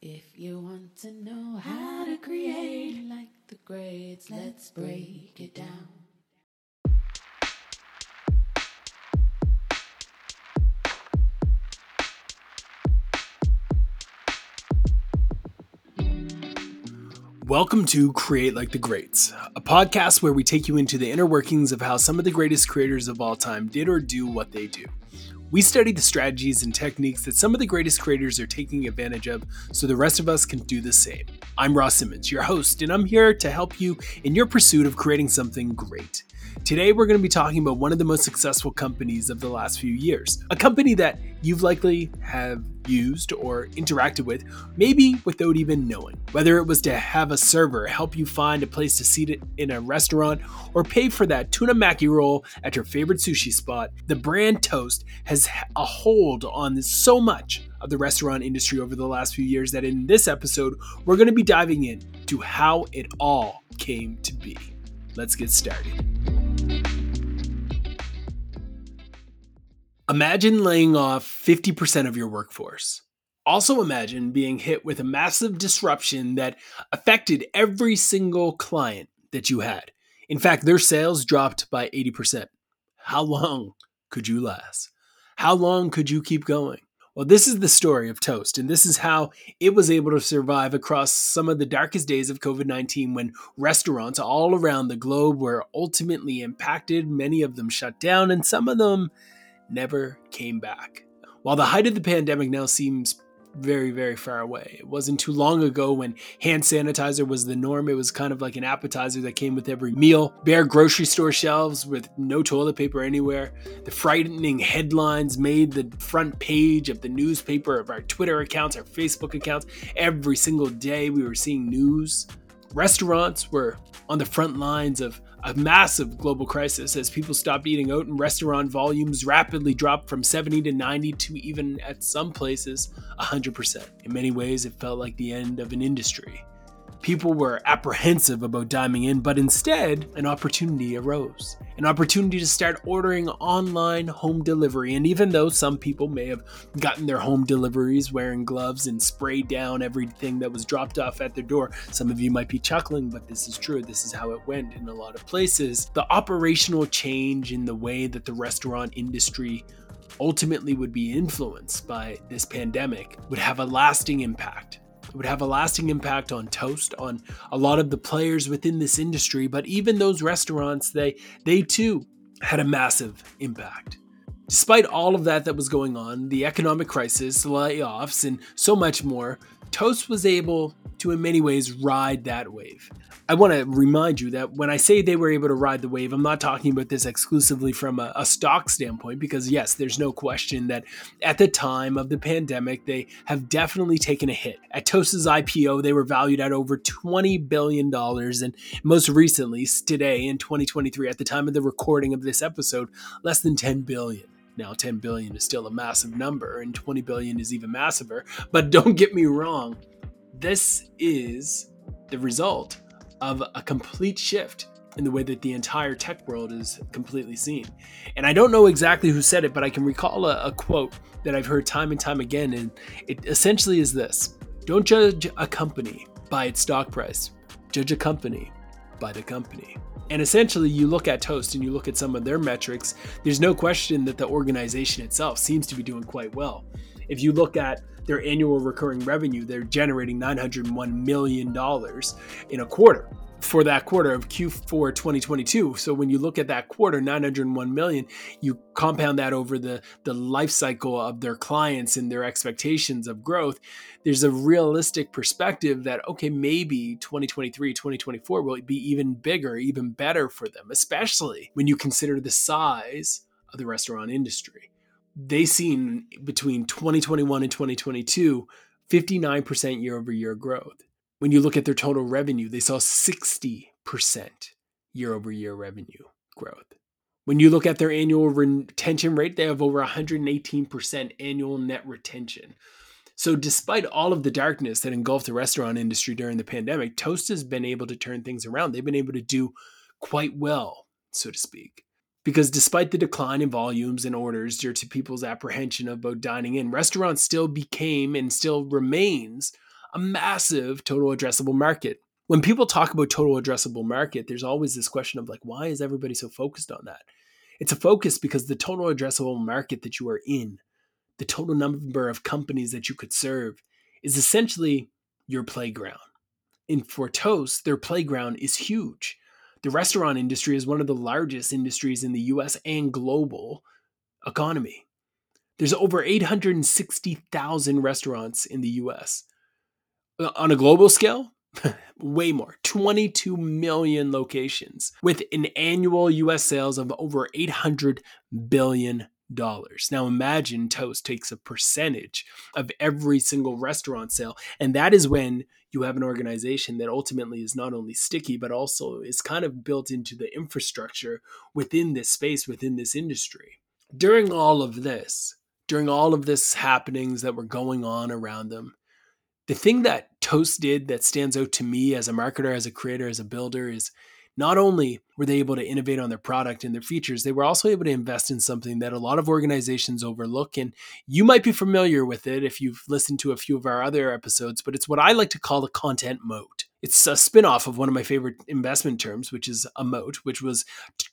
If you want to know how to create like the greats, let's break it down. Welcome to Create Like the Greats, a podcast where we take you into the inner workings of how some of the greatest creators of all time did or do what they do. We study the strategies and techniques that some of the greatest creators are taking advantage of so the rest of us can do the same. I'm Ross Simmonds, your host, and I'm here to help you in your pursuit of creating something great. Today, we're going to be talking about one of the most successful companies of the last few years. A company that you've likely have used or interacted with, maybe without even knowing. Whether it was to have a server help you find a place to seat in a restaurant or pay for that tuna maki roll at your favorite sushi spot, the brand Toast has a hold on so much of the restaurant industry over the last few years that in this episode, we're going to be diving in to how it all came to be. Let's get started. Imagine laying off 50% of your workforce. Also, imagine being hit with a massive disruption that affected every single client that you had. In fact, their sales dropped by 80%. How long could you last? How long could you keep going? Well, this is the story of Toast, and this is how it was able to survive across some of the darkest days of COVID 19 when restaurants all around the globe were ultimately impacted. Many of them shut down, and some of them never came back. While the height of the pandemic now seems very, very far away. It wasn't too long ago when hand sanitizer was the norm. It was kind of like an appetizer that came with every meal. Bare grocery store shelves with no toilet paper anywhere. The frightening headlines made the front page of the newspaper, of our Twitter accounts, our Facebook accounts. Every single day we were seeing news. Restaurants were on the front lines of a massive global crisis as people stopped eating out and restaurant volumes rapidly dropped from 70 to 90 to even at some places 100%. In many ways, it felt like the end of an industry. People were apprehensive about diming in, but instead, an opportunity arose. An opportunity to start ordering online home delivery. And even though some people may have gotten their home deliveries wearing gloves and sprayed down everything that was dropped off at their door, some of you might be chuckling, but this is true. This is how it went in a lot of places. The operational change in the way that the restaurant industry ultimately would be influenced by this pandemic would have a lasting impact it would have a lasting impact on Toast, on a lot of the players within this industry, but even those restaurants, they they too had a massive impact. Despite all of that that was going on, the economic crisis, layoffs, and so much more, Toast was able to, in many ways, ride that wave. I want to remind you that when I say they were able to ride the wave, I'm not talking about this exclusively from a, a, stock standpoint, because yes, there's no question that at the time of the pandemic, they have definitely taken a hit. At Toast's IPO, they were valued at over $20 billion. And most recently, today in 2023, at the time of the recording of this episode, less than 10 billion. Now, 10 billion is still a massive number, and 20 billion is even massiver. But don't get me wrong, this is the result of a complete shift in the way that the entire tech world is completely seen. And I don't know exactly who said it, but I can recall a, a, quote that I've heard time and time again. And it essentially is this Don't judge a company by its stock price, judge a company by the company. And essentially, you look at Toast and you look at some of their metrics, there's no question that the organization itself seems to be doing quite well. If you look at their annual recurring revenue, they're generating $901 million in a quarter for that quarter of Q4 2022. So when you look at that quarter, 901 million, you compound that over the the life cycle of their clients and their expectations of growth, there's a realistic perspective that okay, maybe 2023, 2024 will be even bigger, even better for them, especially when you consider the size of the restaurant industry they seen between 2021 and 2022 59% year over year growth. When you look at their total revenue, they saw 60% year over year revenue growth. When you look at their annual retention rate, they have over 118% annual net retention. So, despite all of the darkness that engulfed the restaurant industry during the pandemic, Toast has been able to turn things around. They've been able to do quite well, so to speak. Because despite the decline in volumes and orders due to people's apprehension of about dining in, restaurants still became and still remains a massive total addressable market. When people talk about total addressable market, there's always this question of like, why is everybody so focused on that? It's a focus because the total addressable market that you are in, the total number of companies that you could serve, is essentially your playground. And for Toast, their playground is huge. The restaurant industry is one of the largest industries in the US and global economy. There's over 860,000 restaurants in the US. Uh, on a global scale, way more 22 million locations with an annual US sales of over 800 billion. Now imagine Toast takes a percentage of every single restaurant sale and that is when you have an organization that ultimately is not only sticky but also is kind of built into the infrastructure within this space within this industry. During all of this, during all of this happenings that were going on around them, the thing that Toast did that stands out to me as a marketer, as a creator, as a builder is not only were they able to innovate on their product and their features, they were also able to invest in something that a lot of organizations overlook. And you might be familiar with it if you've listened to a few of our other episodes, but it's what I like to call the content moat. It's a spinoff of one of my favorite investment terms, which is a moat, which was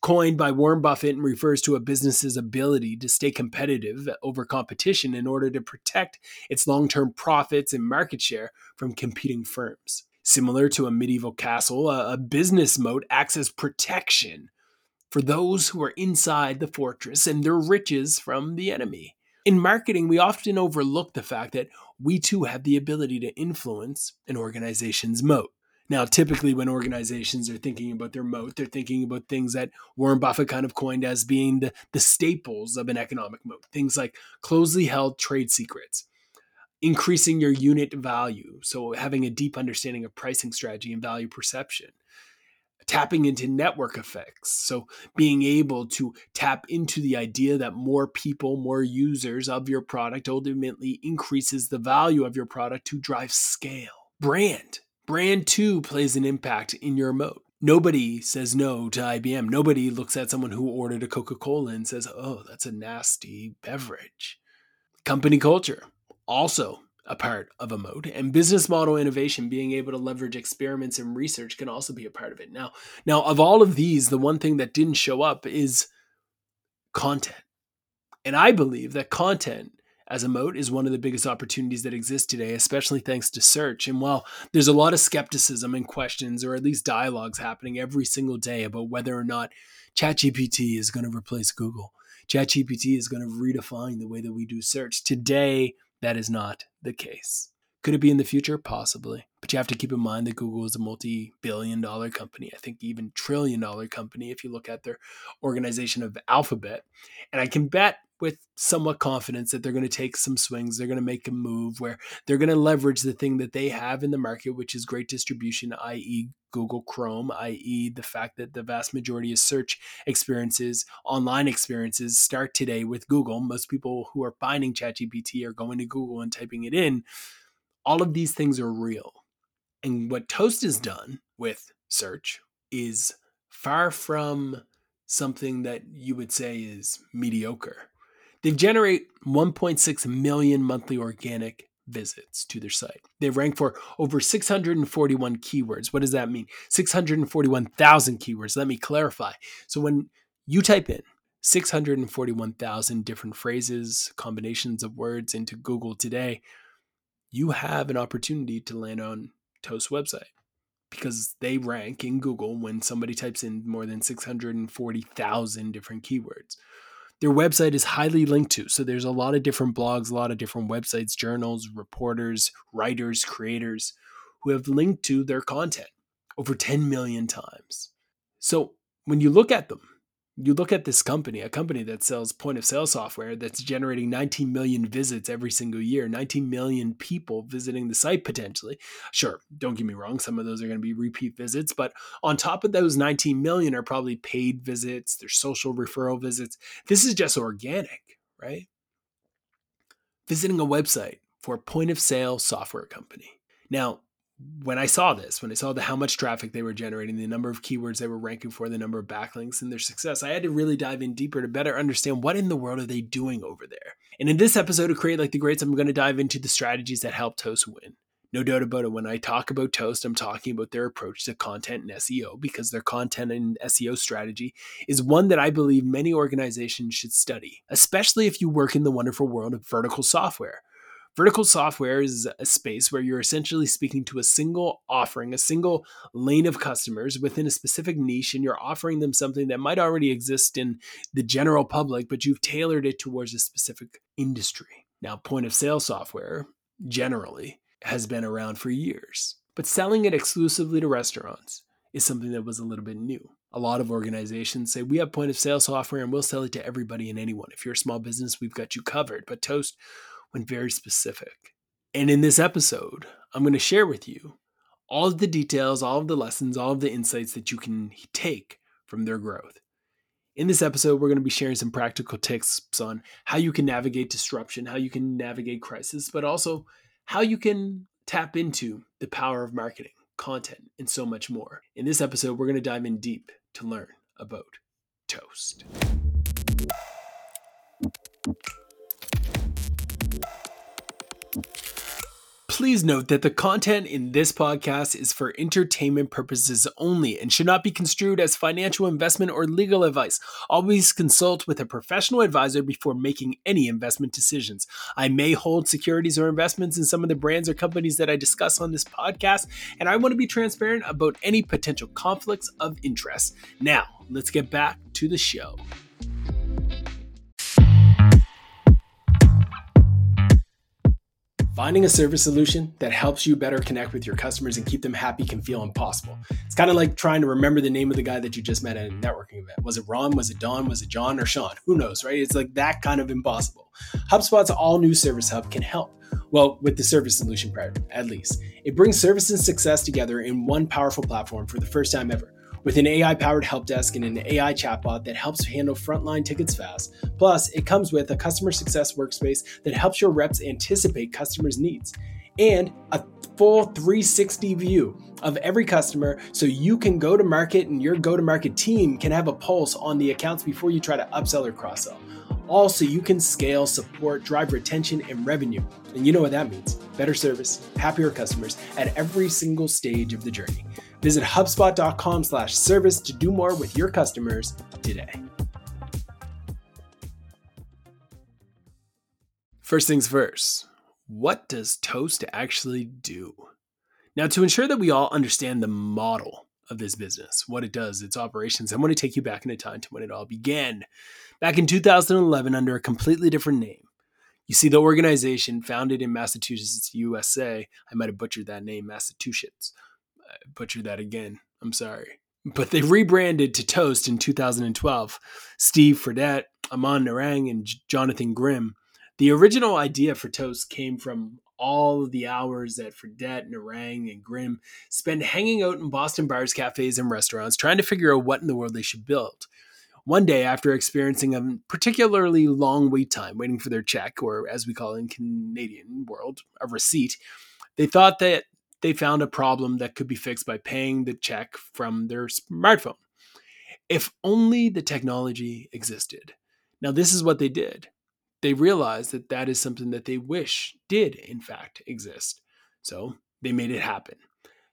coined by Warren Buffett and refers to a business's ability to stay competitive over competition in order to protect its long term profits and market share from competing firms. Similar to a medieval castle, a, business moat acts as protection for those who are inside the fortress and their riches from the enemy. In marketing, we often overlook the fact that we too have the ability to influence an organization's moat. Now, typically, when organizations are thinking about their moat, they're thinking about things that Warren Buffett kind of coined as being the, the staples of an economic moat. Things like closely held trade secrets, increasing your unit value. So, having a deep understanding of pricing strategy and value perception, tapping into network effects. So, being able to tap into the idea that more people, more users of your product ultimately increases the value of your product to drive scale. Brand. Brand too plays an impact in your moat. Nobody says no to IBM. Nobody looks at someone who ordered a Coca Cola and says, oh, that's a nasty beverage. Company culture also a part of a moat and business model innovation being able to leverage experiments and research can also be a part of it. Now now of all of these the one thing that didn't show up is content. And i believe that content as a moat is one of the biggest opportunities that exist today especially thanks to search. And while there's a lot of skepticism and questions or at least dialogues happening every single day about whether or not chatgpt is going to replace google chatgpt is going to redefine the way that we do search today that is not the case. Could it be in the future? Possibly. But you have to keep in mind that Google is a multi billion dollar company. I think even trillion dollar company if you look at their organization of Alphabet. And I can bet with somewhat confidence that they're going to take some swings. They're going to make a move where they're going to leverage the thing that they have in the market, which is great distribution, i.e., Google Chrome, i.e., the fact that the vast majority of search experiences, online experiences, start today with Google. Most people who are finding ChatGPT are going to Google and typing it in. All of these things are real. And what Toast has done with search is far from something that you would say is mediocre. They generate 1.6 million monthly organic visits to their site. They rank for over 641 keywords. What does that mean? 641,000 keywords. Let me clarify. So when you type in 641,000 different phrases, combinations of words into Google today, you have an opportunity to land on Toast website because they rank in Google when somebody types in more than 640,000 different keywords their website is highly linked to. So there's a lot of different blogs, a lot of different websites, journals, reporters, writers, creators who have linked to their content over 10 million times. So when you look at them, you look at this company, a company that sells point of sale software that's generating 19 million visits every single year, 19 million people visiting the site potentially. Sure, don't get me wrong, some of those are going to be repeat visits, but on top of those 19 million are probably paid visits, there's social referral visits. This is just organic, right? Visiting a website for a point of sale software company. Now, when I saw this, when I saw the how much traffic they were generating, the number of keywords they were ranking for, the number of backlinks and their success, I had to really dive in deeper to better understand what in the world are they doing over there. And in this episode of Create Like the Greats, I'm going to dive into the strategies that help Toast win. No doubt about it. When I talk about Toast, I'm talking about their approach to content and SEO because their content and SEO strategy is one that I believe many organizations should study, especially if you work in the wonderful world of vertical software. Vertical software is a space where you're essentially speaking to a single offering, a single lane of customers within a specific niche, and you're offering them something that might already exist in the general public, but you've tailored it towards a specific industry. Now, point of sale software generally has been around for years, but selling it exclusively to restaurants is something that was a little bit new. A lot of organizations say we have point of sale software and we'll sell it to everybody and anyone. If you're a small business, we've got you covered. But Toast went very specific. And in this episode, I'm going to share with you all of the details, all of the lessons, all of the insights that you can take from their growth. In this episode, we're going to be sharing some practical tips on how you can navigate disruption, how you can navigate crisis, but also how you can tap into the power of marketing, content, and so much more. In this episode, we're going to dive in deep to learn about Toast. Please note that the content in this podcast is for entertainment purposes only and should not be construed as financial investment or legal advice. Always consult with a professional advisor before making any investment decisions. I may hold securities or investments in some of the brands or companies that I discuss on this podcast, and I want to be transparent about any potential conflicts of interest. Now, let's get back to the show. Finding a service solution that helps you better connect with your customers and keep them happy can feel impossible. It's kind of like trying to remember the name of the guy that you just met at a networking event. Was it Ron? Was it Don? Was it John or Sean? Who knows, right? It's like that kind of impossible. HubSpot's all new Service Hub can help. Well, with the service solution part, at least. It brings service and success together in one powerful platform for the first time ever with an AI powered help desk and an AI chatbot that helps handle frontline tickets fast. Plus, it comes with a customer success workspace that helps your reps anticipate customers' needs and a full 360 view of every customer so you can go to market and your go to market team can have a pulse on the accounts before you try to upsell or cross sell. Also, you can scale, support, drive retention, and revenue. And you know what that means better service, happier customers at every single stage of the journey. Visit HubSpot.com slash service to do more with your customers today. First things first, what does Toast actually do? Now, to ensure that we all understand the model of this business, what it does, its operations, I want to take you back into time to when it all began. Back in 2011, under a completely different name. You see, the organization founded in Massachusetts, USA, I might have butchered that name, Massachusetts. I butchered that again. I'm sorry. But they rebranded to Toast in 2012. Steve Fredette, Aman Narang, and Jonathan Grimm. The original idea for Toast came from all the hours that Fredette, Narang, and Grimm spend hanging out in Boston bars, cafes, and restaurants trying to figure out what in the world they should build. One day, after experiencing a particularly long wait time waiting for their check, or as we call it in Canadian world, a receipt, they thought that they found a problem that could be fixed by paying the check from their smartphone. If only the technology existed. Now, this is what they did. They realized that that is something that they wish did, in fact, exist. So they made it happen.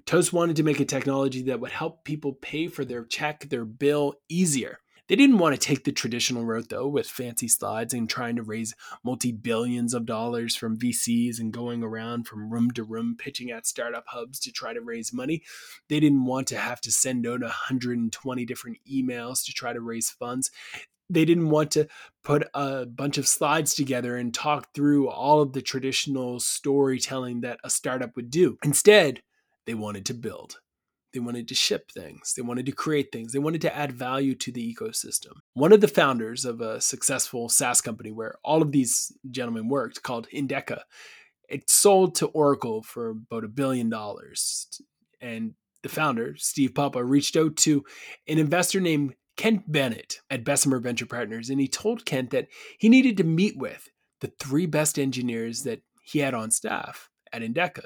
Toast wanted to make a technology that would help people pay for their check, their bill easier. They didn't want to take the traditional route, though, with fancy slides and trying to raise multi billions of dollars from VCs and going around from room to room pitching at startup hubs to try to raise money. They didn't want to have to send out 120 different emails to try to raise funds. They didn't want to put a bunch of slides together and talk through all of the traditional storytelling that a startup would do. Instead, they wanted to build. They wanted to ship things. They wanted to create things. They wanted to add value to the ecosystem. One of the founders of a successful SaaS company where all of these gentlemen worked, called Endeca, it sold to Oracle for about a billion dollars. And the founder, Steve Papa, reached out to an investor named Kent Bennett at Bessemer Venture Partners, and he told Kent that he needed to meet with the three best engineers that he had on staff at Endeca.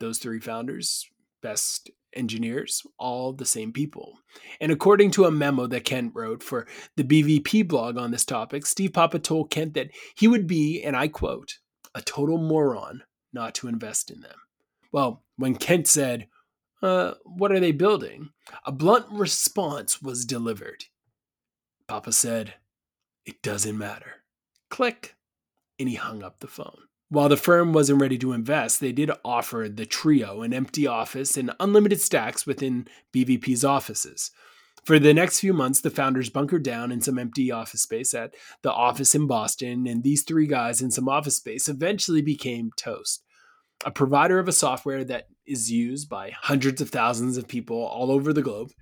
Those three founders, best engineers, all the same people. And according to a memo that Kent wrote for the BVP blog on this topic, Steve Papa told Kent that he would be, and I quote, a total moron not to invest in them. Well, when Kent said, uh, What are they building? a blunt response was delivered. Papa said, It doesn't matter. Click. And he hung up the phone. While the firm wasn't ready to invest, they did offer the trio an empty office and unlimited stacks within BVP's offices. For the next few months, the founders bunkered down in some empty office space at the office in Boston, and these three guys in some office space eventually became Toast, a provider of a software that is used by hundreds of thousands of people all over the globe.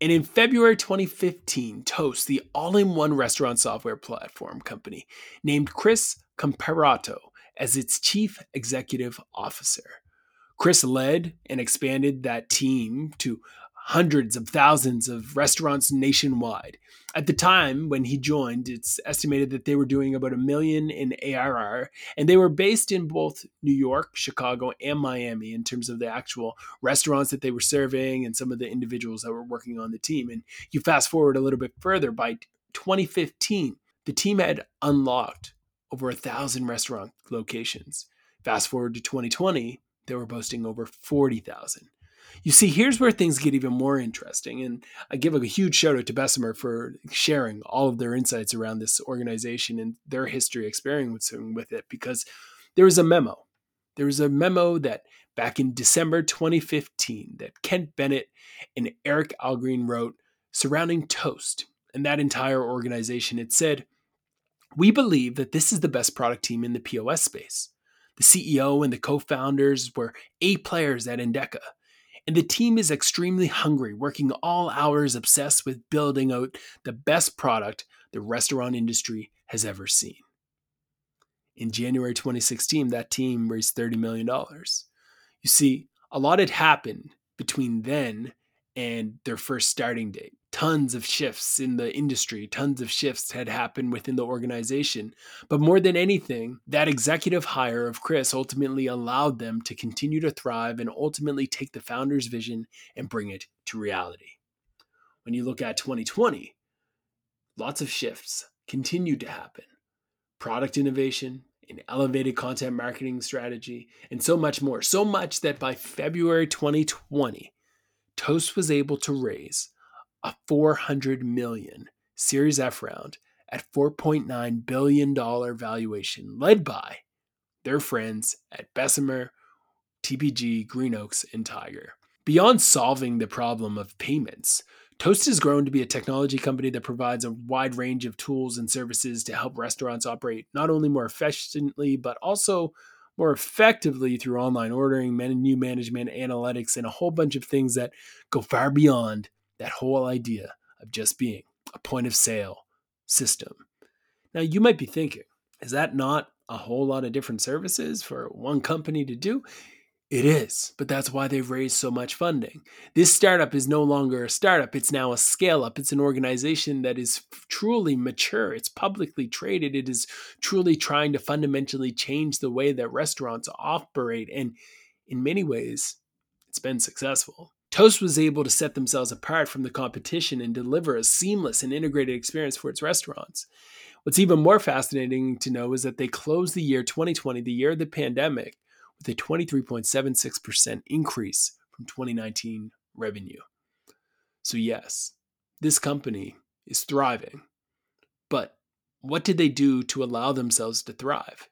And in February 2015, Toast, the all in one restaurant software platform company, named Chris Comparato as its chief executive officer. Chris led and expanded that team to hundreds of thousands of restaurants nationwide. At the time when he joined, it's estimated that they were doing about a million in ARR, and they were based in both New York, Chicago, and Miami in terms of the actual restaurants that they were serving and some of the individuals that were working on the team. And you fast forward a little bit further, by 2015, the team had unlocked over a thousand restaurant locations. Fast forward to 2020, they were boasting over 40,000. You see, here's where things get even more interesting. And I give a huge shout out to Bessemer for sharing all of their insights around this organization and their history experiencing with it because there was a memo. There was a memo that back in December 2015 that Kent Bennett and Eric Algreen wrote surrounding Toast and that entire organization. It said, We believe that this is the best product team in the POS space. The CEO and the co founders were A players at Endeca and the team is extremely hungry, working all hours obsessed with building out the best product the restaurant industry has ever seen. In January 2016, that team raised $30 million. You see, a lot had happened between then and their first starting date tons of shifts in the industry, tons of shifts had happened within the organization. But more than anything, that executive hire of Chris ultimately allowed them to continue to thrive and ultimately take the founder's vision and bring it to reality. When you look at 2020, lots of shifts continued to happen. Product innovation, an elevated content marketing strategy, and so much more. So much that by February 2020, Toast was able to raise a 400 million Series F round at 4.9 billion dollar valuation led by their friends at Bessemer, TPG, Greenoaks, and Tiger. Beyond solving the problem of payments, Toast has grown to be a technology company that provides a wide range of tools and services to help restaurants operate not only more efficiently, but also more effectively through online ordering, menu management, analytics, and a whole bunch of things that go far beyond that whole idea of just being a point of sale system. Now, you might be thinking, is that not a whole lot of different services for one company to do? It is, but that's why they've raised so much funding. This startup is no longer a startup, it's now a scale up. It's an organization that is truly mature, it's publicly traded, it is truly trying to fundamentally change the way that restaurants operate. And in many ways, it's been successful. Toast was able to set themselves apart from the competition and deliver a seamless and integrated experience for its restaurants. What's even more fascinating to know is that they closed the year 2020, the year of the pandemic, with a 23.76% increase from 2019 revenue. So, yes, this company is thriving. But what did they do to allow themselves to thrive?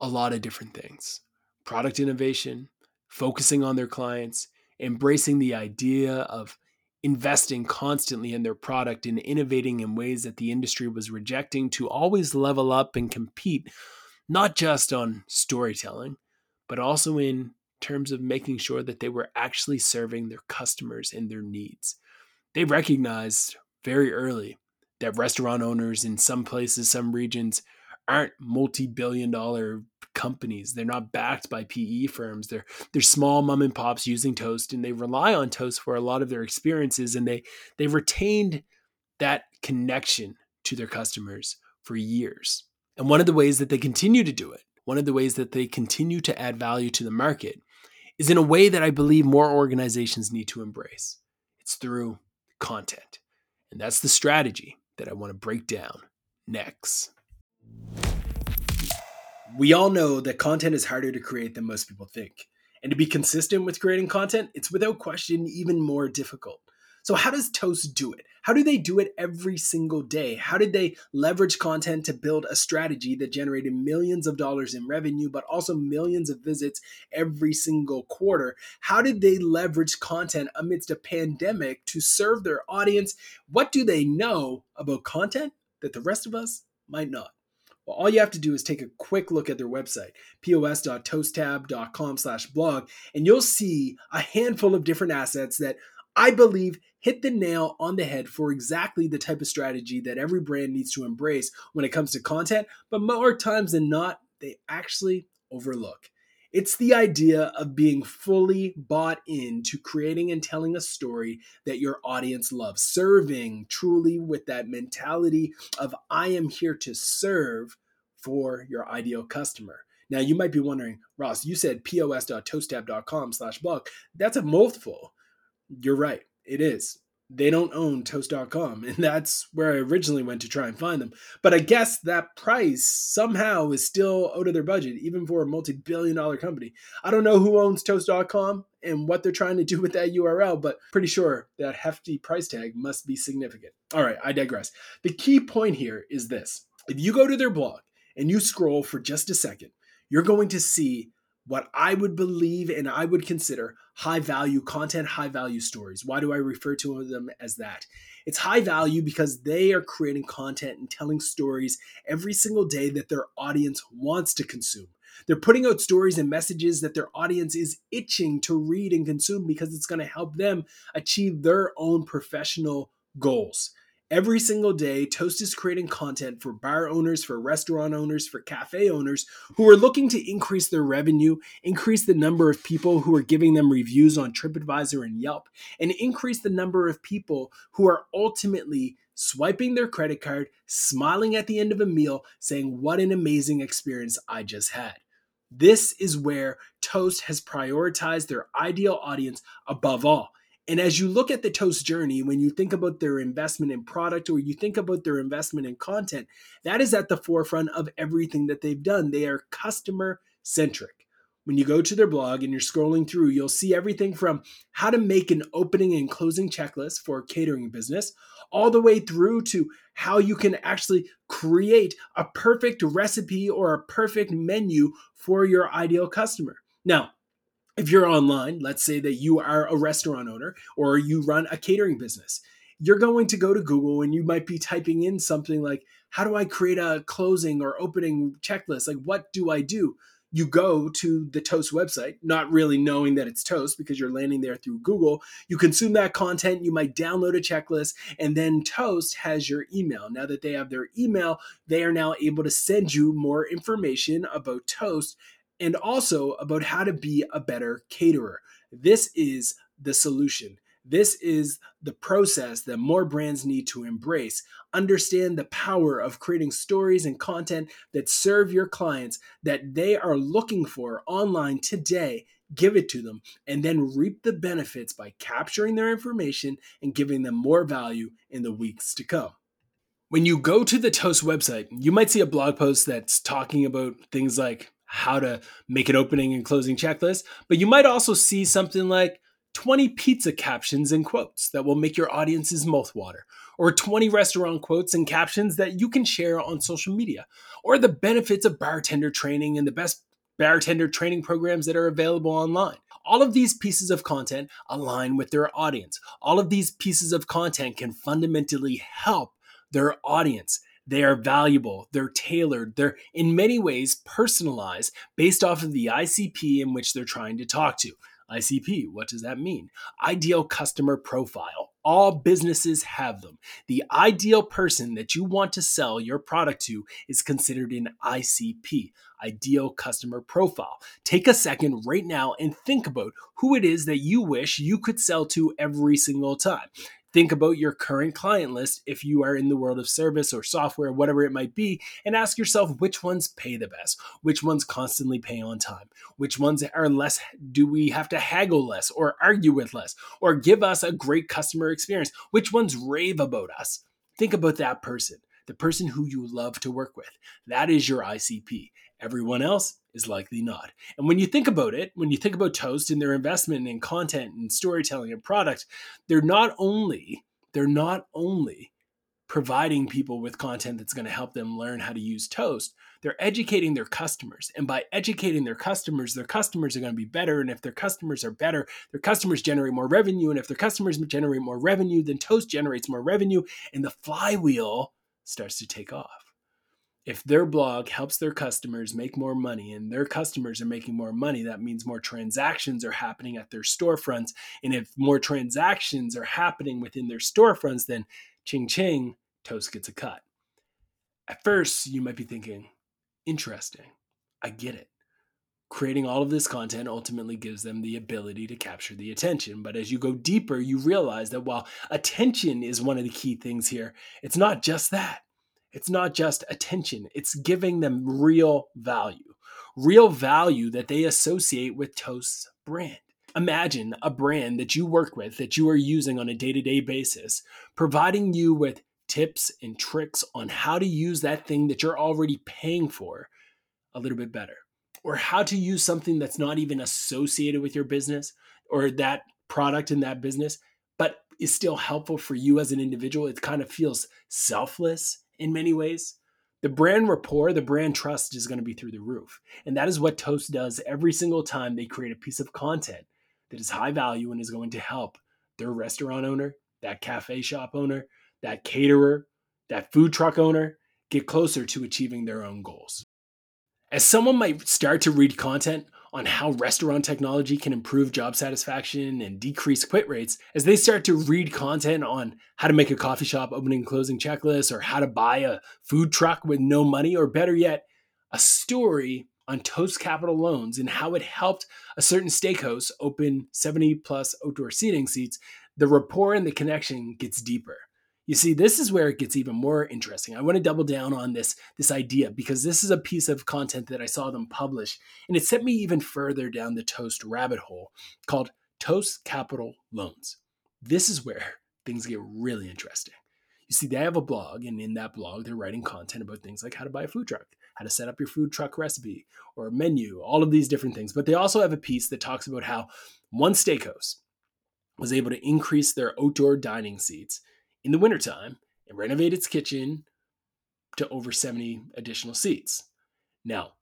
A lot of different things product innovation, focusing on their clients, embracing the idea of investing constantly in their product and innovating in ways that the industry was rejecting to always level up and compete, not just on storytelling, but also in terms of making sure that they were actually serving their customers and their needs. They recognized very early that restaurant owners in some places, some regions, aren't multi-billion dollar companies. They're not backed by PE firms. They're they're small mom and pops using Toast and they rely on Toast for a lot of their experiences and they they retained that connection to their customers for years. And one of the ways that they continue to do it, one of the ways that they continue to add value to the market is in a way that I believe more organizations need to embrace. It's through content. And that's the strategy that I want to break down next. We all know that content is harder to create than most people think. And to be consistent with creating content, it's without question even more difficult. So, how does Toast do it? How do they do it every single day? How did they leverage content to build a strategy that generated millions of dollars in revenue, but also millions of visits every single quarter? How did they leverage content amidst a pandemic to serve their audience? What do they know about content that the rest of us might not? Well, all you have to do is take a quick look at their website, pos.toasttab.com slash blog, and you'll see a handful of different assets that I believe hit the nail on the head for exactly the type of strategy that every brand needs to embrace when it comes to content, but more times than not, they actually overlook. It's the idea of being fully bought into creating and telling a story that your audience loves, serving truly with that mentality of I am here to serve for your ideal customer. Now you might be wondering, Ross, you said pos.toasttab.com slash blog. That's a mouthful. You're right. It is. They don't own toast.com, and that's where I originally went to try and find them. But I guess that price somehow is still out of their budget, even for a multi billion dollar company. I don't know who owns toast.com and what they're trying to do with that URL, but pretty sure that hefty price tag must be significant. All right, I digress. The key point here is this if you go to their blog and you scroll for just a second, you're going to see what I would believe and I would consider high value content, high value stories. Why do I refer to them as that? It's high value because they are creating content and telling stories every single day that their audience wants to consume. They're putting out stories and messages that their audience is itching to read and consume because it's going to help them achieve their own professional goals. Every single day, Toast is creating content for bar owners, for restaurant owners, for cafe owners who are looking to increase their revenue, increase the number of people who are giving them reviews on TripAdvisor and Yelp, and increase the number of people who are ultimately swiping their credit card, smiling at the end of a meal, saying, What an amazing experience I just had. This is where Toast has prioritized their ideal audience above all. And as you look at the Toast journey, when you think about their investment in product or you think about their investment in content, that is at the forefront of everything that they've done. They are customer centric. When you go to their blog and you're scrolling through, you'll see everything from how to make an opening and closing checklist for a catering business, all the way through to how you can actually create a perfect recipe or a perfect menu for your ideal customer. Now, if you're online, let's say that you are a restaurant owner or you run a catering business, you're going to go to Google and you might be typing in something like, How do I create a closing or opening checklist? Like, what do I do? You go to the Toast website, not really knowing that it's Toast because you're landing there through Google. You consume that content, you might download a checklist, and then Toast has your email. Now that they have their email, they are now able to send you more information about Toast and also about how to be a better caterer. This is the solution. This is the process that more brands need to embrace. Understand the power of creating stories and content that serve your clients that they are looking for online today. Give it to them and then reap the benefits by capturing their information and giving them more value in the weeks to come. When you go to the Toast website, you might see a blog post that's talking about things like how to make an opening and closing checklist, but you might also see something like 20 pizza captions and quotes that will make your audience's mouth water, or 20 restaurant quotes and captions that you can share on social media, or the benefits of bartender training and the best bartender training programs that are available online. All of these pieces of content align with their audience. All of these pieces of content can fundamentally help their audience. They are valuable, they're tailored, they're in many ways personalized based off of the ICP in which they're trying to talk to. ICP, what does that mean? Ideal customer profile. All businesses have them. The ideal person that you want to sell your product to is considered an ICP, ideal customer profile. Take a second right now and think about who it is that you wish you could sell to every single time think about your current client list if you are in the world of service or software, whatever it might be, and ask yourself which ones pay the best, which ones constantly pay on time, which ones are less, do we have to haggle less or argue with less or give us a great customer experience, which ones rave about us. Think about that person, the person who you love to work with. That is your ICP. Everyone else is likely not. And when you think about it, when you think about Toast and their investment in content and storytelling and product, they're not only they're not only providing people with content that's going to help them learn how to use Toast, they're educating their customers. And by educating their customers, their customers are going to be better. And if their customers are better, their customers generate more revenue. And if their customers generate more revenue, then Toast generates more revenue. And the flywheel starts to take off if their blog helps their customers make more money and their customers are making more money, that means more transactions are happening at their storefronts. And if more transactions are happening within their storefronts, then ching ching, Toast gets a cut. At first, you might be thinking, interesting, I get it. Creating all of this content ultimately gives them the ability to capture the attention. But as you go deeper, you realize that while attention is one of the key things here, it's not just that it's not just attention, it's giving them real value, real value that they associate with Toast's brand. Imagine a brand that you work with, that you are using on a day to day basis, providing you with tips and tricks on how to use that thing that you're already paying for a little bit better, or how to use something that's not even associated with your business or that product in that business, but is still helpful for you as an individual. It kind of feels selfless in many ways. The brand rapport, the brand trust is going to be through the roof. And that is what Toast does every single time they create a piece of content that is high value and is going to help their restaurant owner, that cafe shop owner, that caterer, that food truck owner get closer to achieving their own goals. As someone might start to read content on how restaurant technology can improve job satisfaction and decrease quit rates as they start to read content on how to make a coffee shop opening and closing checklist or how to buy a food truck with no money, or better yet, a story on Toast Capital Loans and how it helped a certain steakhouse open 70 plus outdoor seating seats, the rapport and the connection gets deeper. You see, this is where it gets even more interesting. I want to double down on this, this idea because this is a piece of content that I saw them publish, and it sent me even further down the Toast rabbit hole called Toast Capital Loans. This is where things get really interesting. You see, they have a blog, and in that blog, they're writing content about things like how to buy a food truck, how to set up your food truck recipe or menu, all of these different things. But they also have a piece that talks about how one steakhouse was able to increase their outdoor dining seats in the wintertime and renovate its kitchen to over 70 additional seats. Now,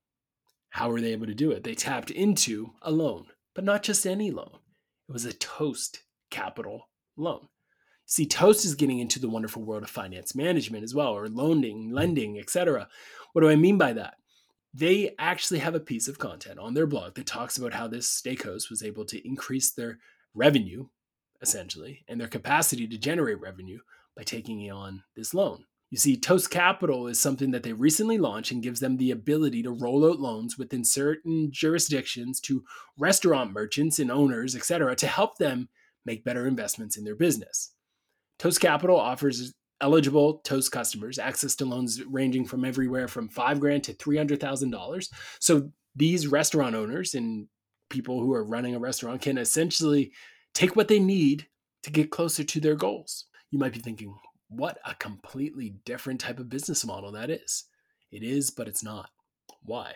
how were they able to do it? They tapped into a loan, but not just any loan. It was a Toast capital loan. See, Toast is getting into the wonderful world of finance management as well, or loaning, lending, etc. What do I mean by that? They actually have a piece of content on their blog that talks about how this steakhouse was able to increase their revenue essentially, and their capacity to generate revenue by taking on this loan. You see, Toast Capital is something that they recently launched and gives them the ability to roll out loans within certain jurisdictions to restaurant merchants and owners, etc., to help them make better investments in their business. Toast Capital offers eligible Toast customers access to loans ranging from everywhere from five grand to three hundred thousand dollars. So these restaurant owners and people who are running a restaurant can essentially take what they need to get closer to their goals. You might be thinking, what a completely different type of business model that is. It is, but it's not. Why?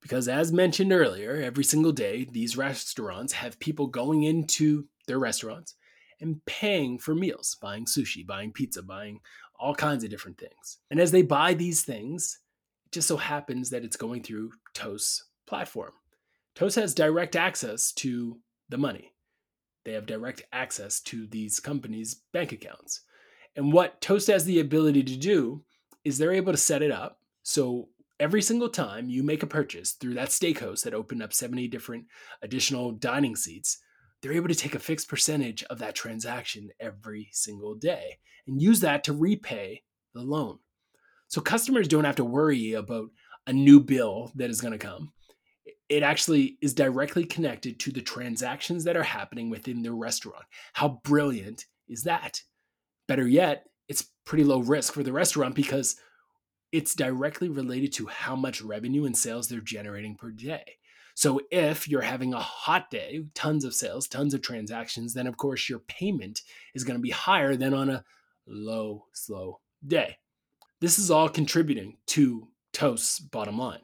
Because, as mentioned earlier, every single day, these restaurants have people going into their restaurants and paying for meals, buying sushi, buying pizza, buying all kinds of different things. And as they buy these things, it just so happens that it's going through Toast's platform. Toast has direct access to the money. They have direct access to these companies' bank accounts. And what Toast has the ability to do is they're able to set it up so every single time you make a purchase through that steakhouse that opened up 70 different additional dining seats, they're able to take a fixed percentage of that transaction every single day and use that to repay the loan. So customers don't have to worry about a new bill that is going to come it actually is directly connected to the transactions that are happening within the restaurant. How brilliant is that? Better yet, it's pretty low risk for the restaurant because it's directly related to how much revenue and sales they're generating per day. So if you're having a hot day, tons of sales, tons of transactions, then of course your payment is going to be higher than on a low, slow day. This is all contributing to Toast's bottom line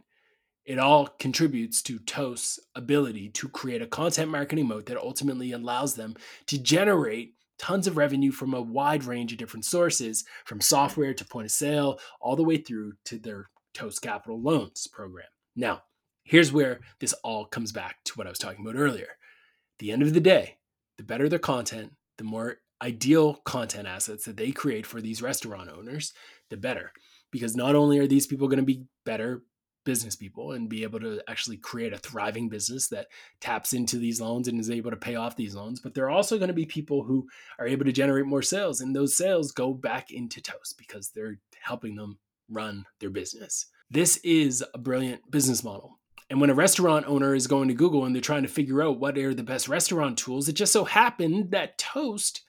It all contributes to Toast's ability to create a content marketing moat that ultimately allows them to generate tons of revenue from a wide range of different sources, from software to point of sale, all the way through to their Toast Capital Loans program. Now, here's where this all comes back to what I was talking about earlier. At the end of the day, the better their content, the more ideal content assets that they create for these restaurant owners, the better. Because not only are these people going to be better business people and be able to actually create a thriving business that taps into these loans and is able to pay off these loans. But they're also going to be people who are able to generate more sales, and those sales go back into Toast because they're helping them run their business. This is a brilliant business model. And when a restaurant owner is going to Google and they're trying to figure out what are the best restaurant tools, it just so happened that Toast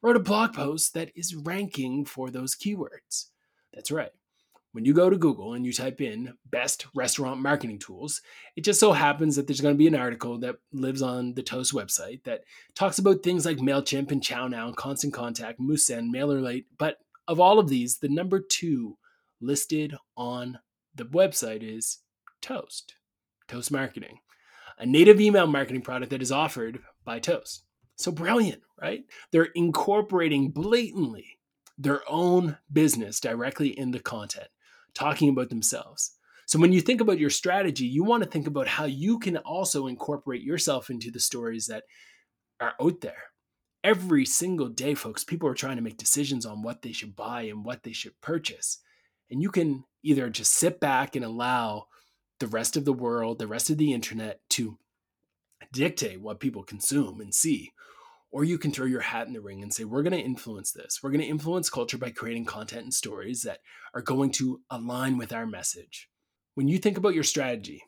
wrote a blog post that is ranking for those keywords. That's right when you go to Google and you type in best restaurant marketing tools, it just so happens that there's going to be an article that lives on the Toast website that talks about things like MailChimp and ChowNow Constant Contact, Moosend, MailerLite. But of all of these, the number two listed on the website is Toast, Toast Marketing, a native email marketing product that is offered by Toast. So brilliant, right? They're incorporating blatantly their own business directly in the content talking about themselves. So when you think about your strategy, you want to think about how you can also incorporate yourself into the stories that are out there. Every single day, folks, people are trying to make decisions on what they should buy and what they should purchase. And you can either just sit back and allow the rest of the world, the rest of the internet to dictate what people consume and see, or you can throw your hat in the ring and say, we're going to influence this. We're going to influence culture by creating content and stories that are going to align with our message. When you think about your strategy,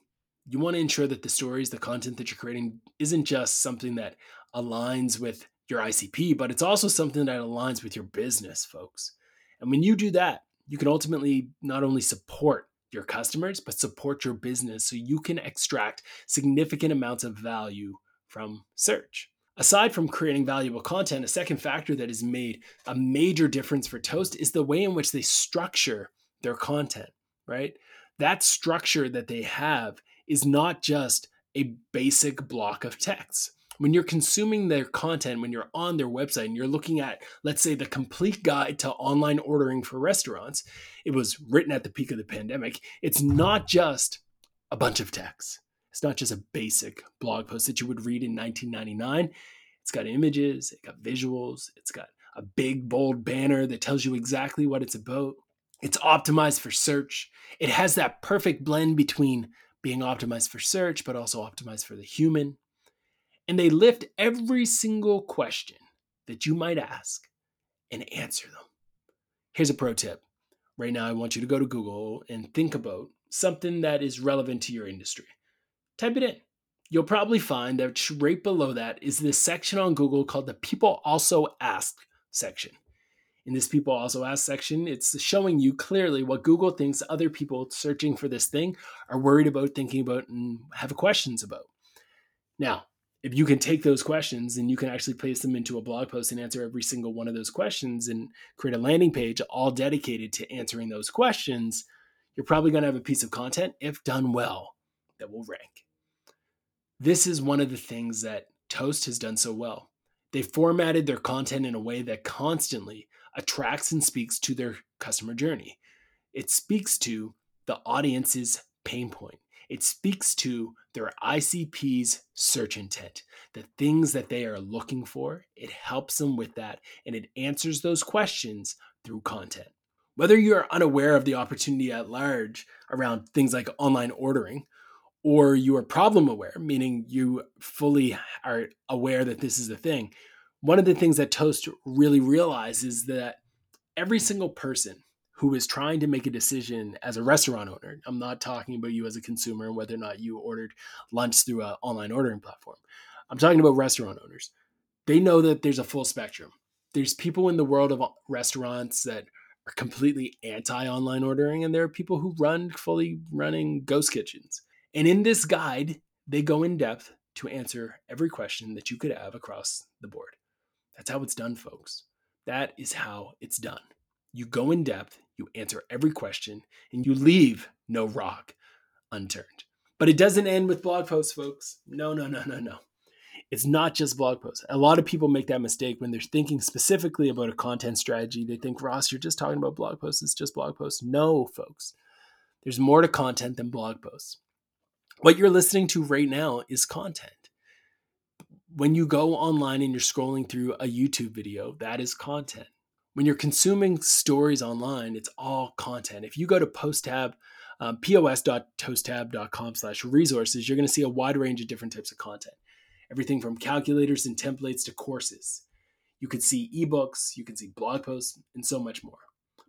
you want to ensure that the stories, the content that you're creating isn't just something that aligns with your ICP, but it's also something that aligns with your business, folks. And when you do that, you can ultimately not only support your customers, but support your business so you can extract significant amounts of value from search. Aside from creating valuable content, a second factor that has made a major difference for Toast is the way in which they structure their content, right? That structure that they have is not just a basic block of text. When you're consuming their content, when you're on their website and you're looking at, let's say, the complete guide to online ordering for restaurants, it was written at the peak of the pandemic. It's not just a bunch of text. It's not just a basic blog post that you would read in 1999. It's got images, it got visuals, it's got a big bold banner that tells you exactly what it's about. It's optimized for search. It has that perfect blend between being optimized for search, but also optimized for the human. And they lift every single question that you might ask and answer them. Here's a pro tip. Right now, I want you to go to Google and think about something that is relevant to your industry type it in. You'll probably find that right below that is this section on Google called the People Also Ask section. In this People Also Ask section, it's showing you clearly what Google thinks other people searching for this thing are worried about, thinking about, and have questions about. Now, if you can take those questions and you can actually place them into a blog post and answer every single one of those questions and create a landing page all dedicated to answering those questions, you're probably going to have a piece of content, if done well, that will rank. This is one of the things that Toast has done so well. They formatted their content in a way that constantly attracts and speaks to their customer journey. It speaks to the audience's pain point. It speaks to their ICP's search intent, the things that they are looking for. It helps them with that and it answers those questions through content. Whether you're unaware of the opportunity at large around things like online ordering, or you are problem aware, meaning you fully are aware that this is a thing. One of the things that Toast really realizes is that every single person who is trying to make a decision as a restaurant owner, I'm not talking about you as a consumer and whether or not you ordered lunch through an online ordering platform. I'm talking about restaurant owners. They know that there's a full spectrum. There's people in the world of restaurants that are completely anti online ordering, and there are people who run fully running ghost kitchens. And in this guide, they go in depth to answer every question that you could have across the board. That's how it's done, folks. That is how it's done. You go in depth, you answer every question, and you leave no rock unturned. But it doesn't end with blog posts, folks. No, no, no, no, no. It's not just blog posts. A lot of people make that mistake when they're thinking specifically about a content strategy. They think, Ross, you're just talking about blog posts. It's just blog posts. No, folks. There's more to content than blog posts. What you're listening to right now is content. When you go online and you're scrolling through a YouTube video, that is content. When you're consuming stories online, it's all content. If you go to PostTab, um, pos.toasttab.com slash resources, you're going to see a wide range of different types of content. Everything from calculators and templates to courses. You could see ebooks, you can see blog posts, and so much more.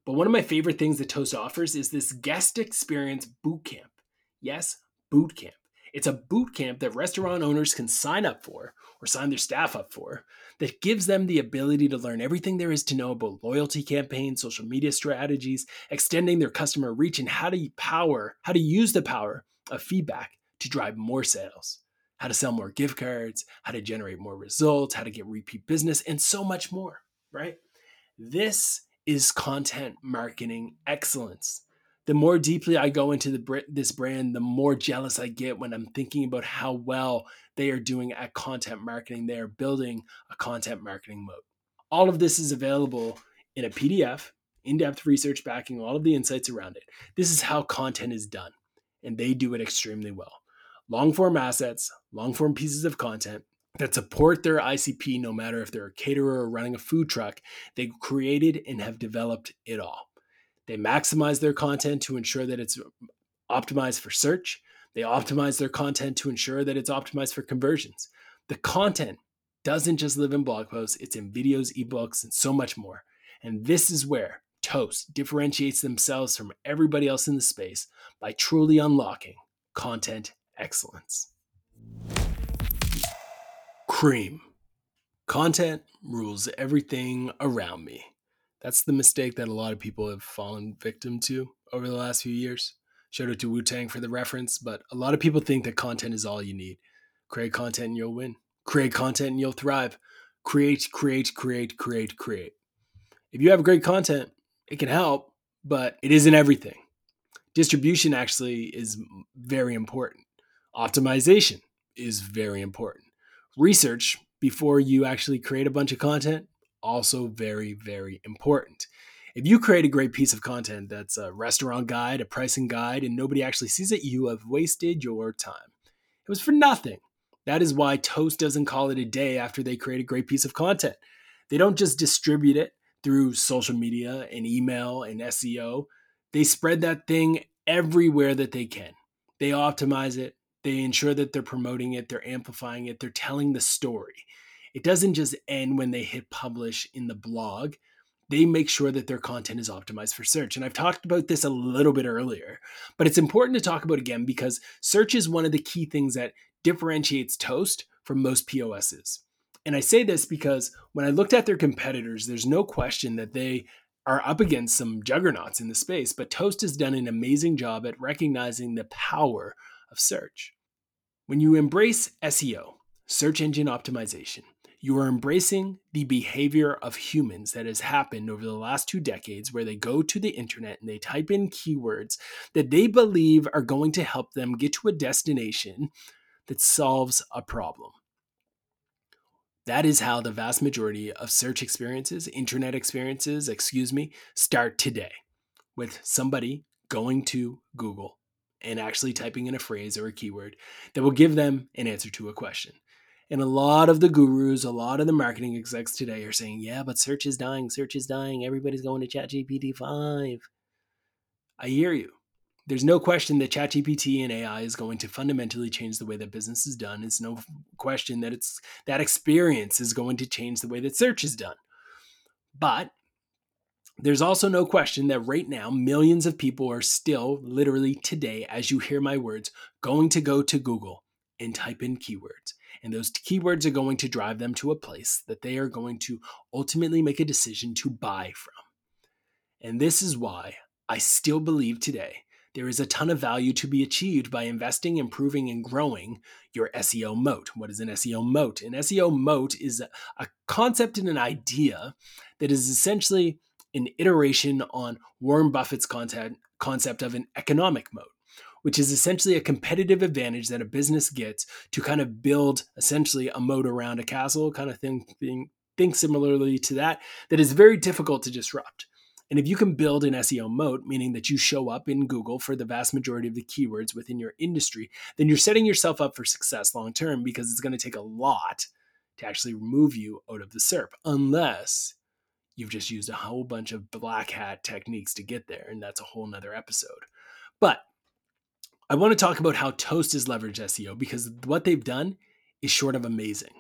But one of my favorite things that Toast offers is this guest experience bootcamp. Yes, boot camp. It's a boot camp that restaurant owners can sign up for or sign their staff up for that gives them the ability to learn everything there is to know about loyalty campaigns, social media strategies, extending their customer reach, and how to power, how to use the power of feedback to drive more sales, how to sell more gift cards, how to generate more results, how to get repeat business, and so much more, right? This is content marketing excellence the more deeply I go into the this brand, the more jealous I get when I'm thinking about how well they are doing at content marketing. They are building a content marketing moat. All of this is available in a PDF, in-depth research backing all of the insights around it. This is how content is done, and they do it extremely well. Long form assets, long form pieces of content that support their ICP, no matter if they're a caterer or running a food truck. They created and have developed it all. They maximize their content to ensure that it's optimized for search. They optimize their content to ensure that it's optimized for conversions. The content doesn't just live in blog posts, it's in videos, ebooks, and so much more. And this is where Toast differentiates themselves from everybody else in the space by truly unlocking content excellence. Cream. Content rules everything around me. That's the mistake that a lot of people have fallen victim to over the last few years. Shout out to Wu Tang for the reference, but a lot of people think that content is all you need. Create content and you'll win. Create content and you'll thrive. Create, create, create, create, create. If you have great content, it can help, but it isn't everything. Distribution actually is very important. Optimization is very important. Research before you actually create a bunch of content also very, very important. If you create a great piece of content that's a restaurant guide, a pricing guide, and nobody actually sees it, you have wasted your time. It was for nothing. That is why Toast doesn't call it a day after they create a great piece of content. They don't just distribute it through social media and email and SEO, they spread that thing everywhere that they can. They optimize it, they ensure that they're promoting it, they're amplifying it, they're telling the story it doesn't just end when they hit publish in the blog. They make sure that their content is optimized for search. And I've talked about this a little bit earlier, but it's important to talk about again because search is one of the key things that differentiates Toast from most POSs. And I say this because when I looked at their competitors, there's no question that they are up against some juggernauts in the space, but Toast has done an amazing job at recognizing the power of search. When you embrace SEO, search engine optimization, you are embracing the behavior of humans that has happened over the last two decades, where they go to the internet and they type in keywords that they believe are going to help them get to a destination that solves a problem. That is how the vast majority of search experiences, internet experiences, excuse me, start today with somebody going to Google and actually typing in a phrase or a keyword that will give them an answer to a question. And a lot of the gurus, a lot of the marketing execs today are saying, yeah, but search is dying, search is dying, everybody's going to ChatGPT 5. I hear you. There's no question that ChatGPT and AI is going to fundamentally change the way that business is done. It's no question that it's that experience is going to change the way that search is done. But there's also no question that right now, millions of people are still, literally today, as you hear my words, going to go to Google and type in keywords. And those keywords are going to drive them to a place that they are going to ultimately make a decision to buy from. And this is why I still believe today there is a ton of value to be achieved by investing, improving, and growing your SEO moat. What is an SEO moat? An SEO moat is a concept and an idea that is essentially an iteration on Warren Buffett's concept of an economic moat which is essentially a competitive advantage that a business gets to kind of build essentially a moat around a castle, kind of thing, thing think similarly to that, that is very difficult to disrupt. And if you can build an SEO moat, meaning that you show up in Google for the vast majority of the keywords within your industry, then you're setting yourself up for success long term because it's going to take a lot to actually remove you out of the SERP, unless you've just used a whole bunch of black hat techniques to get there. And that's a whole nother episode. But I want to talk about how Toast has leveraged SEO because what they've done is short of amazing.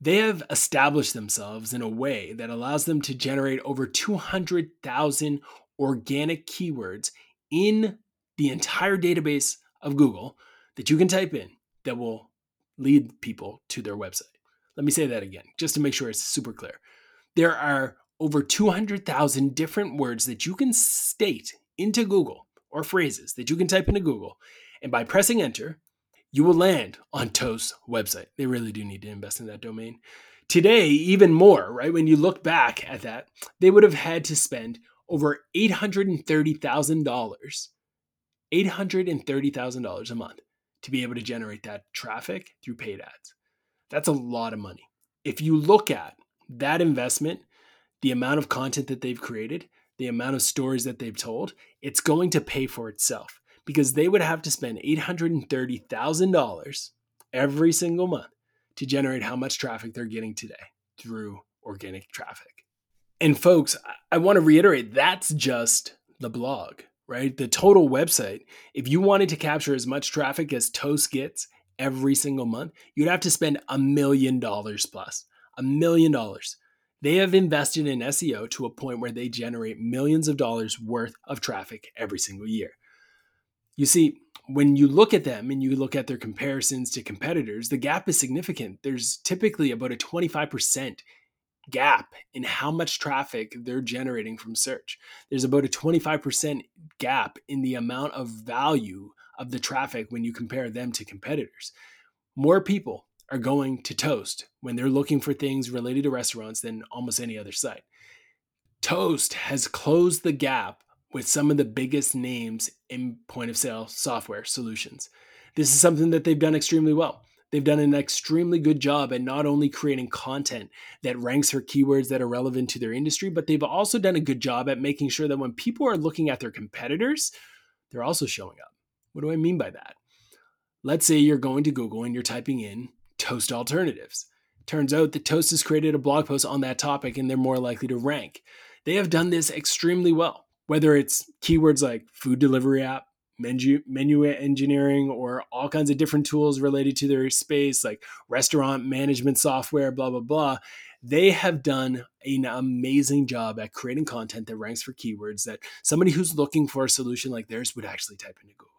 They have established themselves in a way that allows them to generate over 200,000 organic keywords in the entire database of Google that you can type in that will lead people to their website. Let me say that again, just to make sure it's super clear. There are over 200,000 different words that you can state into Google or phrases that you can type into Google. And by pressing enter, you will land on Toast's website. They really do need to invest in that domain. Today, even more, right? When you look back at that, they would have had to spend over $830,000, $830,000 a month to be able to generate that traffic through paid ads. That's a lot of money. If you look at that investment, the amount of content that they've created, the amount of stories that they've told, it's going to pay for itself because they would have to spend $830,000 every single month to generate how much traffic they're getting today through organic traffic. And folks, I want to reiterate that's just the blog, right? The total website. If you wanted to capture as much traffic as Toast gets every single month, you'd have to spend a million dollars plus. A million dollars. They have invested in SEO to a point where they generate millions of dollars worth of traffic every single year. You see, when you look at them and you look at their comparisons to competitors, the gap is significant. There's typically about a 25% gap in how much traffic they're generating from search. There's about a 25% gap in the amount of value of the traffic when you compare them to competitors. More people are going to Toast when they're looking for things related to restaurants than almost any other site. Toast has closed the gap with some of the biggest names in point of sale software solutions. This is something that they've done extremely well. They've done an extremely good job at not only creating content that ranks for keywords that are relevant to their industry, but they've also done a good job at making sure that when people are looking at their competitors, they're also showing up. What do I mean by that? Let's say you're going to Google and you're typing in toast alternatives. Turns out that Toast has created a blog post on that topic and they're more likely to rank. They have done this extremely well whether it's keywords like food delivery app, menu menu engineering, or all kinds of different tools related to their space, like restaurant management software, blah blah blah. They have done an amazing job at creating content that ranks for keywords that somebody who's looking for a solution like theirs would actually type into Google.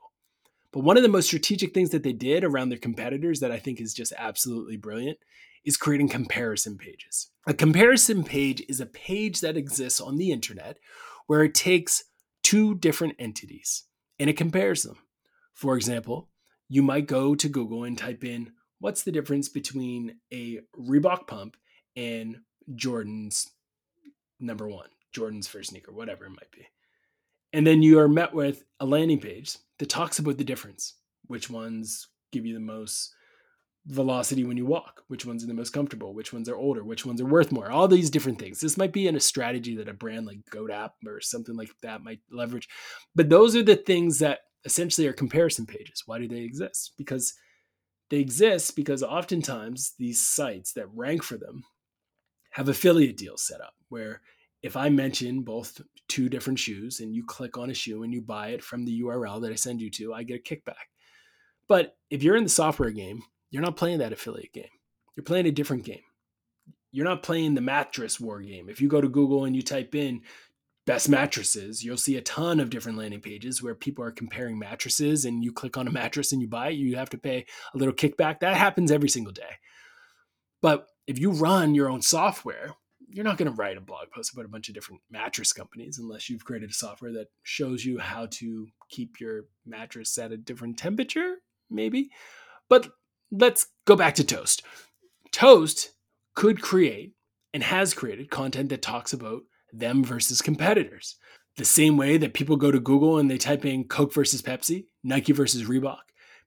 But one of the most strategic things that they did around their competitors that I think is just absolutely brilliant is creating comparison pages. A comparison page is a page that exists on the internet where it takes two different entities and it compares them. For example, you might go to Google and type in what's the difference between a Reebok pump and Jordan's number one, Jordan's first sneaker, whatever it might be. And then you are met with a landing page that talks about the difference, which ones give you the most velocity when you walk, which ones are the most comfortable, which ones are older, which ones are worth more, all these different things. This might be in a strategy that a brand like GoDap or something like that might leverage. But those are the things that essentially are comparison pages. Why do they exist? Because they exist because oftentimes these sites that rank for them have affiliate deals set up where if I mention both two different shoes and you click on a shoe and you buy it from the URL that I send you to, I get a kickback. But if you're in the software game, you're not playing that affiliate game. You're playing a different game. You're not playing the mattress war game. If you go to Google and you type in best mattresses, you'll see a ton of different landing pages where people are comparing mattresses and you click on a mattress and you buy it, you have to pay a little kickback. That happens every single day. But if you run your own software, you're not going to write a blog post about a bunch of different mattress companies unless you've created a software that shows you how to keep your mattress at a different temperature, maybe. But let's go back to Toast. Toast could create and has created content that talks about them versus competitors. The same way that people go to Google and they type in Coke versus Pepsi, Nike versus Reebok.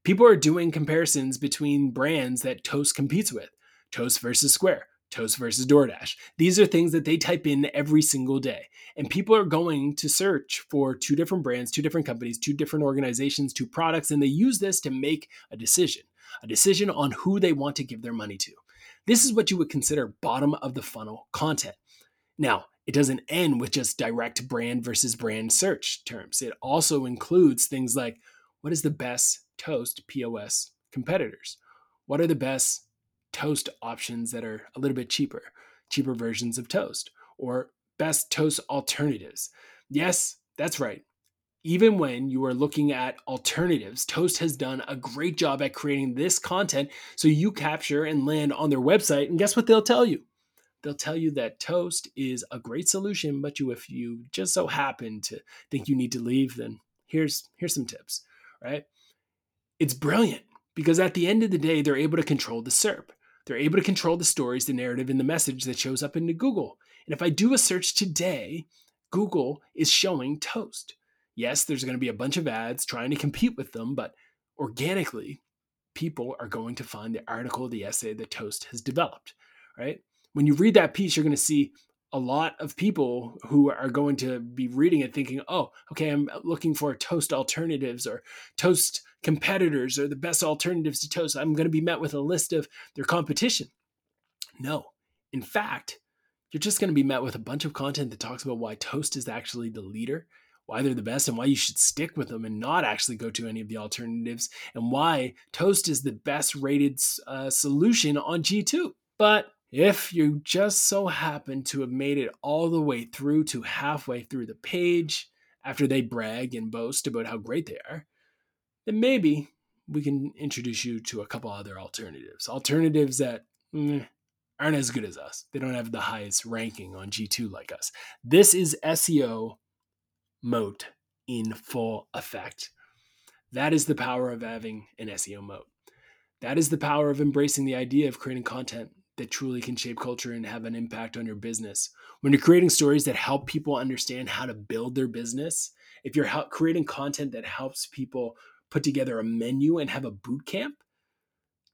People are doing comparisons between brands that Toast competes with Toast versus Square, Toast versus DoorDash. These are things that they type in every single day. And people are going to search for two different brands, two different companies, two different organizations, two products, and they use this to make a decision, a decision on who they want to give their money to. This is what you would consider bottom of the funnel content. Now, it doesn't end with just direct brand versus brand search terms. It also includes things like what is the best toast POS competitors? What are the best toast options that are a little bit cheaper, cheaper versions of toast, or best toast alternatives? Yes, that's right. Even when you are looking at alternatives, Toast has done a great job at creating this content so you capture and land on their website. And guess what they'll tell you? They'll tell you that Toast is a great solution, but you if you just so happen to think you need to leave, then here's here's some tips, right? It's brilliant because at the end of the day, they're able to control the SERP. They're able to control the stories, the narrative, and the message that shows up into Google. And if I do a search today, Google is showing Toast. Yes, there's going to be a bunch of ads trying to compete with them, but organically, people are going to find the article, the essay that Toast has developed, right? When you read that piece, you're going to see a lot of people who are going to be reading it thinking, oh, okay, I'm looking for toast alternatives or toast competitors or the best alternatives to toast. I'm going to be met with a list of their competition. No, in fact, you're just going to be met with a bunch of content that talks about why toast is actually the leader, why they're the best, and why you should stick with them and not actually go to any of the alternatives, and why toast is the best rated uh, solution on G2. But if you just so happen to have made it all the way through to halfway through the page after they brag and boast about how great they are, then maybe we can introduce you to a couple other alternatives. Alternatives that mm, aren't as good as us. They don't have the highest ranking on G2 like us. This is SEO moat in full effect. That is the power of having an SEO moat. That is the power of embracing the idea of creating content that truly can shape culture and have an impact on your business. When you're creating stories that help people understand how to build their business, if you're creating content that helps people put together a menu and have a boot camp,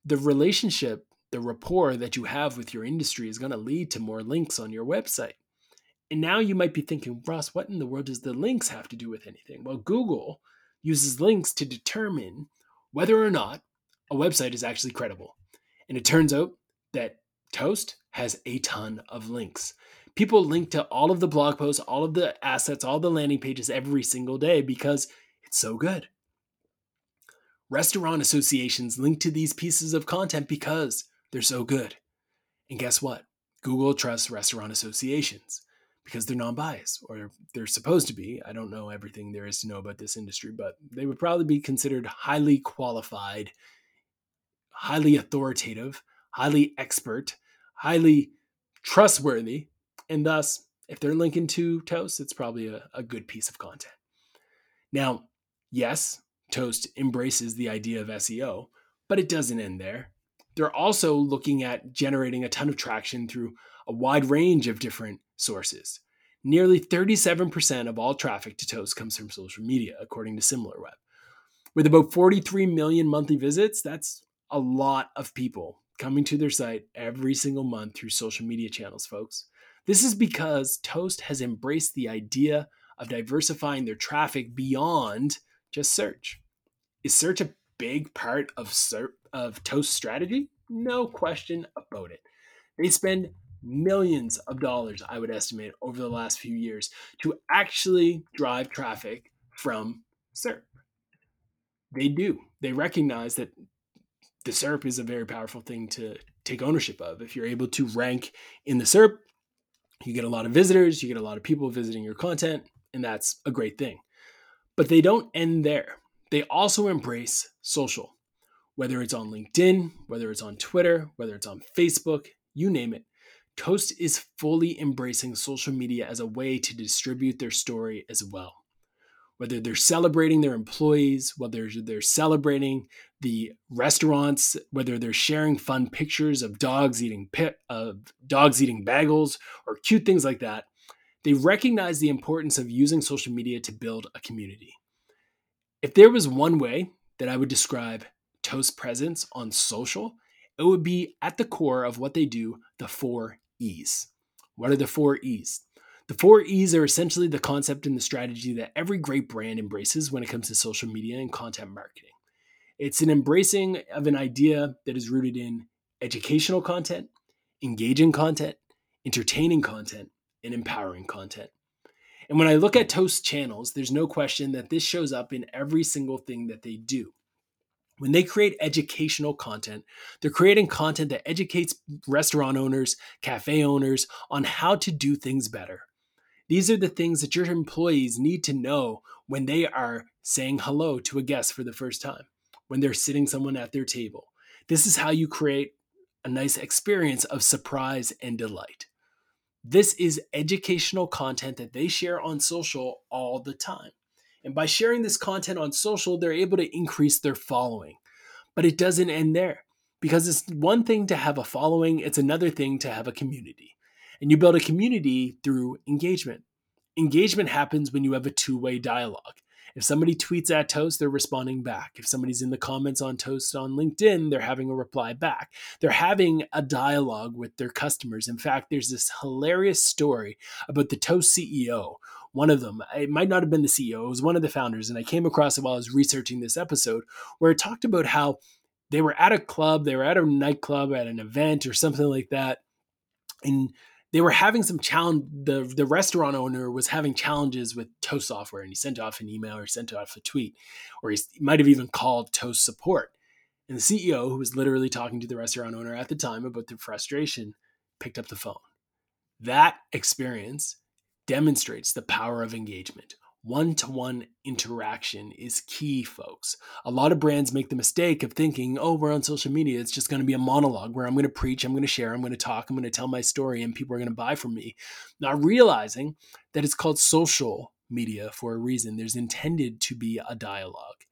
the relationship, the rapport that you have with your industry is going to lead to more links on your website. And now you might be thinking, Ross, what in the world does the links have to do with anything? Well, Google uses links to determine whether or not a website is actually credible. And it turns out that Toast has a ton of links. People link to all of the blog posts, all of the assets, all the landing pages every single day because it's so good. Restaurant associations link to these pieces of content because they're so good. And guess what? Google trusts restaurant associations because they're non biased, or they're supposed to be. I don't know everything there is to know about this industry, but they would probably be considered highly qualified, highly authoritative, highly expert, highly trustworthy, and thus, if they're linking to Toast, it's probably a, a good piece of content. Now, yes, Toast embraces the idea of SEO, but it doesn't end there. They're also looking at generating a ton of traction through a wide range of different sources. Nearly 37% of all traffic to Toast comes from social media, according to SimilarWeb. With about 43 million monthly visits, that's a lot of people coming to their site every single month through social media channels, folks. This is because Toast has embraced the idea of diversifying their traffic beyond just search. Is search a big part of of Toast strategy? No question about it. They spend millions of dollars, I would estimate, over the last few years to actually drive traffic from SERP. They do. They recognize that the SERP is a very powerful thing to take ownership of. If you're able to rank in the SERP, you get a lot of visitors, you get a lot of people visiting your content, and that's a great thing. But they don't end there. They also embrace social, whether it's on LinkedIn, whether it's on Twitter, whether it's on Facebook, you name it. Toast is fully embracing social media as a way to distribute their story as well whether they're celebrating their employees, whether they're celebrating the restaurants, whether they're sharing fun pictures of dogs eating pit of dogs eating bagels or cute things like that, they recognize the importance of using social media to build a community. If there was one way that I would describe Toast presence on social, it would be at the core of what they do the four E's. What are the four E's? The four E's are essentially the concept and the strategy that every great brand embraces when it comes to social media and content marketing. It's an embracing of an idea that is rooted in educational content, engaging content, entertaining content, and empowering content. And when I look at Toast channels, there's no question that this shows up in every single thing that they do. When they create educational content, they're creating content that educates restaurant owners, cafe owners on how to do things better. These are the things that your employees need to know when they are saying hello to a guest for the first time, when they're sitting someone at their table. This is how you create a nice experience of surprise and delight. This is educational content that they share on social all the time. And by sharing this content on social, they're able to increase their following. But it doesn't end there because it's one thing to have a following, it's another thing to have a community. And you build a community through engagement. Engagement happens when you have a two way dialogue. If somebody tweets at Toast, they're responding back. If somebody's in the comments on Toast on LinkedIn, they're having a reply back. They're having a dialogue with their customers. In fact, there's this hilarious story about the Toast CEO. One of them, it might not have been the CEO, it was one of the founders. And I came across it while I was researching this episode, where it talked about how they were at a club, they were at a nightclub, at an event or something like that. And they were having some challenge. The the restaurant owner was having challenges with Toast software, and he sent off an email or sent off a tweet, or he might have even called Toast support. And the CEO, who was literally talking to the restaurant owner at the time about their frustration, picked up the phone. That experience demonstrates the power of engagement one to one interaction is key, folks. A lot of brands make the mistake of thinking, oh, we're on social media. It's just going to be a monologue where I'm going to preach, I'm going to share, I'm going to talk, I'm going to tell my story, and people are going to buy from me. Not realizing that it's called social media for a reason. There's intended to be a dialogue.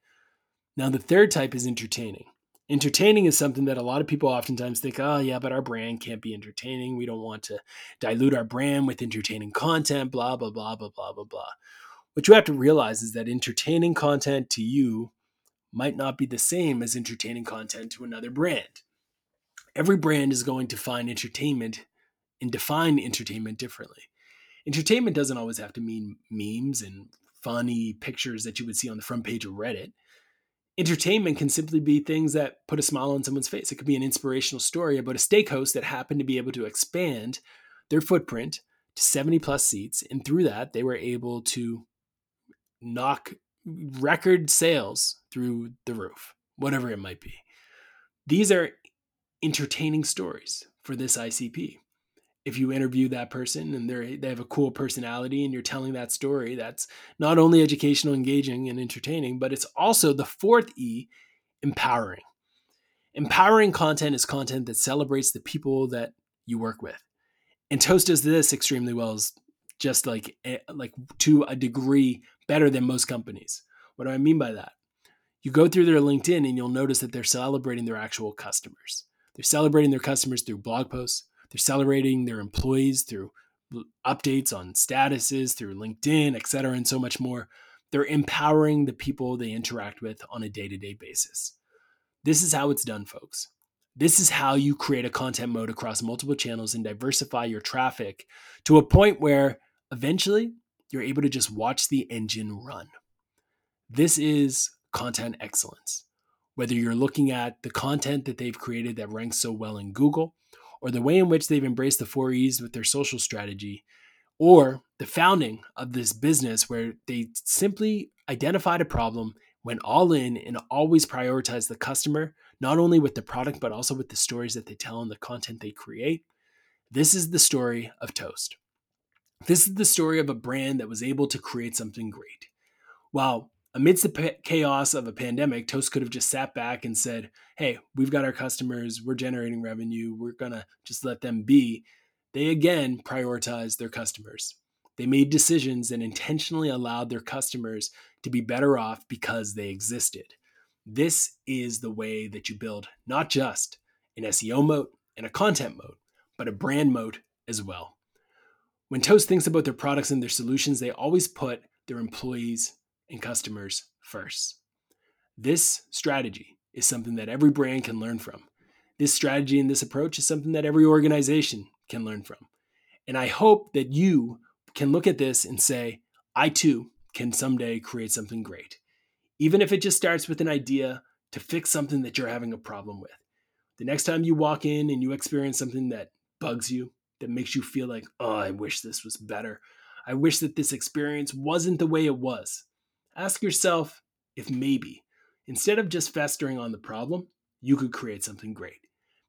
Now, the third type is entertaining. Entertaining is something that a lot of people oftentimes think, oh, yeah, but our brand can't be entertaining. We don't want to dilute our brand with entertaining content, blah, blah, blah, blah, blah, blah, blah. What you have to realize is that entertaining content to you might not be the same as entertaining content to another brand. Every brand is going to find entertainment and define entertainment differently. Entertainment doesn't always have to mean memes and funny pictures that you would see on the front page of Reddit. Entertainment can simply be things that put a smile on someone's face. It could be an inspirational story about a steakhouse that happened to be able to expand their footprint to 70 plus seats. And through that, they were able to knock record sales through the roof, whatever it might be. These are entertaining stories for this ICP. If you interview that person and they they have a cool personality and you're telling that story, that's not only educational, engaging, and entertaining, but it's also the fourth E, empowering. Empowering content is content that celebrates the people that you work with. And Toast does this extremely well as just like eh, like to a degree better than most companies. What do I mean by that? You go through their LinkedIn and you'll notice that they're celebrating their actual customers. They're celebrating their customers through blog posts. They're celebrating their employees through updates on statuses, through LinkedIn, et cetera, and so much more. They're empowering the people they interact with on a day to day basis. This is how it's done, folks. This is how you create a content moat across multiple channels and diversify your traffic to a point where eventually you're able to just watch the engine run. This is content excellence. Whether you're looking at the content that they've created that ranks so well in Google, or the way in which they've embraced the four E's with their social strategy, or the founding of this business where they simply identified a problem, went all in, and always prioritized the customer, not only with the product, but also with the stories that they tell and the content they create. This is the story of Toast. This is the story of a brand that was able to create something great. While amidst the chaos of a pandemic, Toast could have just sat back and said, Hey, we've got our customers, we're generating revenue, we're going to just let them be. They again prioritized their customers. They made decisions and intentionally allowed their customers to be better off because they existed. This is the way that you build not just an SEO moat and a content moat, but a brand moat as well. When Toast thinks about their products and their solutions, they always put their employees and customers first. This strategy is something that every brand can learn from. This strategy and this approach is something that every organization can learn from. And I hope that you can look at this and say, I too can someday create something great. Even if it just starts with an idea to fix something that you're having a problem with. The next time you walk in and you experience something that bugs you, that makes you feel like, oh, I wish this was better. I wish that this experience wasn't the way it was. Ask yourself if maybe, instead of just festering on the problem, you could create something great.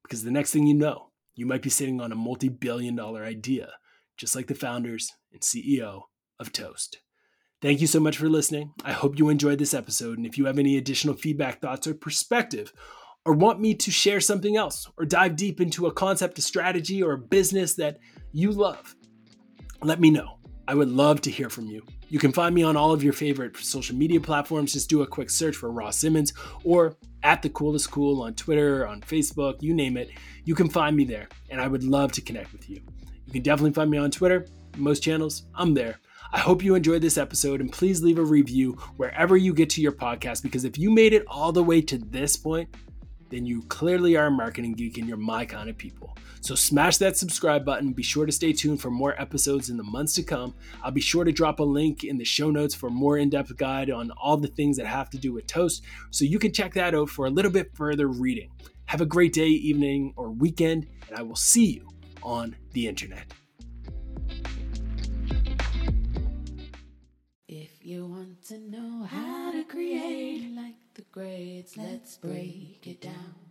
Because the next thing you know, you might be sitting on a multi billion dollar idea, just like the founders and CEO of Toast. Thank you so much for listening. I hope you enjoyed this episode. And if you have any additional feedback, thoughts, or perspective, or want me to share something else, or dive deep into a concept, a strategy, or a business that you love, let me know. I would love to hear from you. You can find me on all of your favorite social media platforms. Just do a quick search for Ross Simmonds or at the coolest cool on Twitter, on Facebook, you name it. You can find me there, and I would love to connect with you. You can definitely find me on Twitter, most channels, I'm there. I hope you enjoyed this episode and please leave a review wherever you get to your podcast because if you made it all the way to this point, then you clearly are a marketing geek and you're my kind of people. So smash that subscribe button. Be sure to stay tuned for more episodes in the months to come. I'll be sure to drop a link in the show notes for more in-depth guide on all the things that have to do with toast so you can check that out for a little bit further reading. Have a great day, evening, or weekend, and I will see you on the internet. If you want to know how to create like the greats, let's break it down.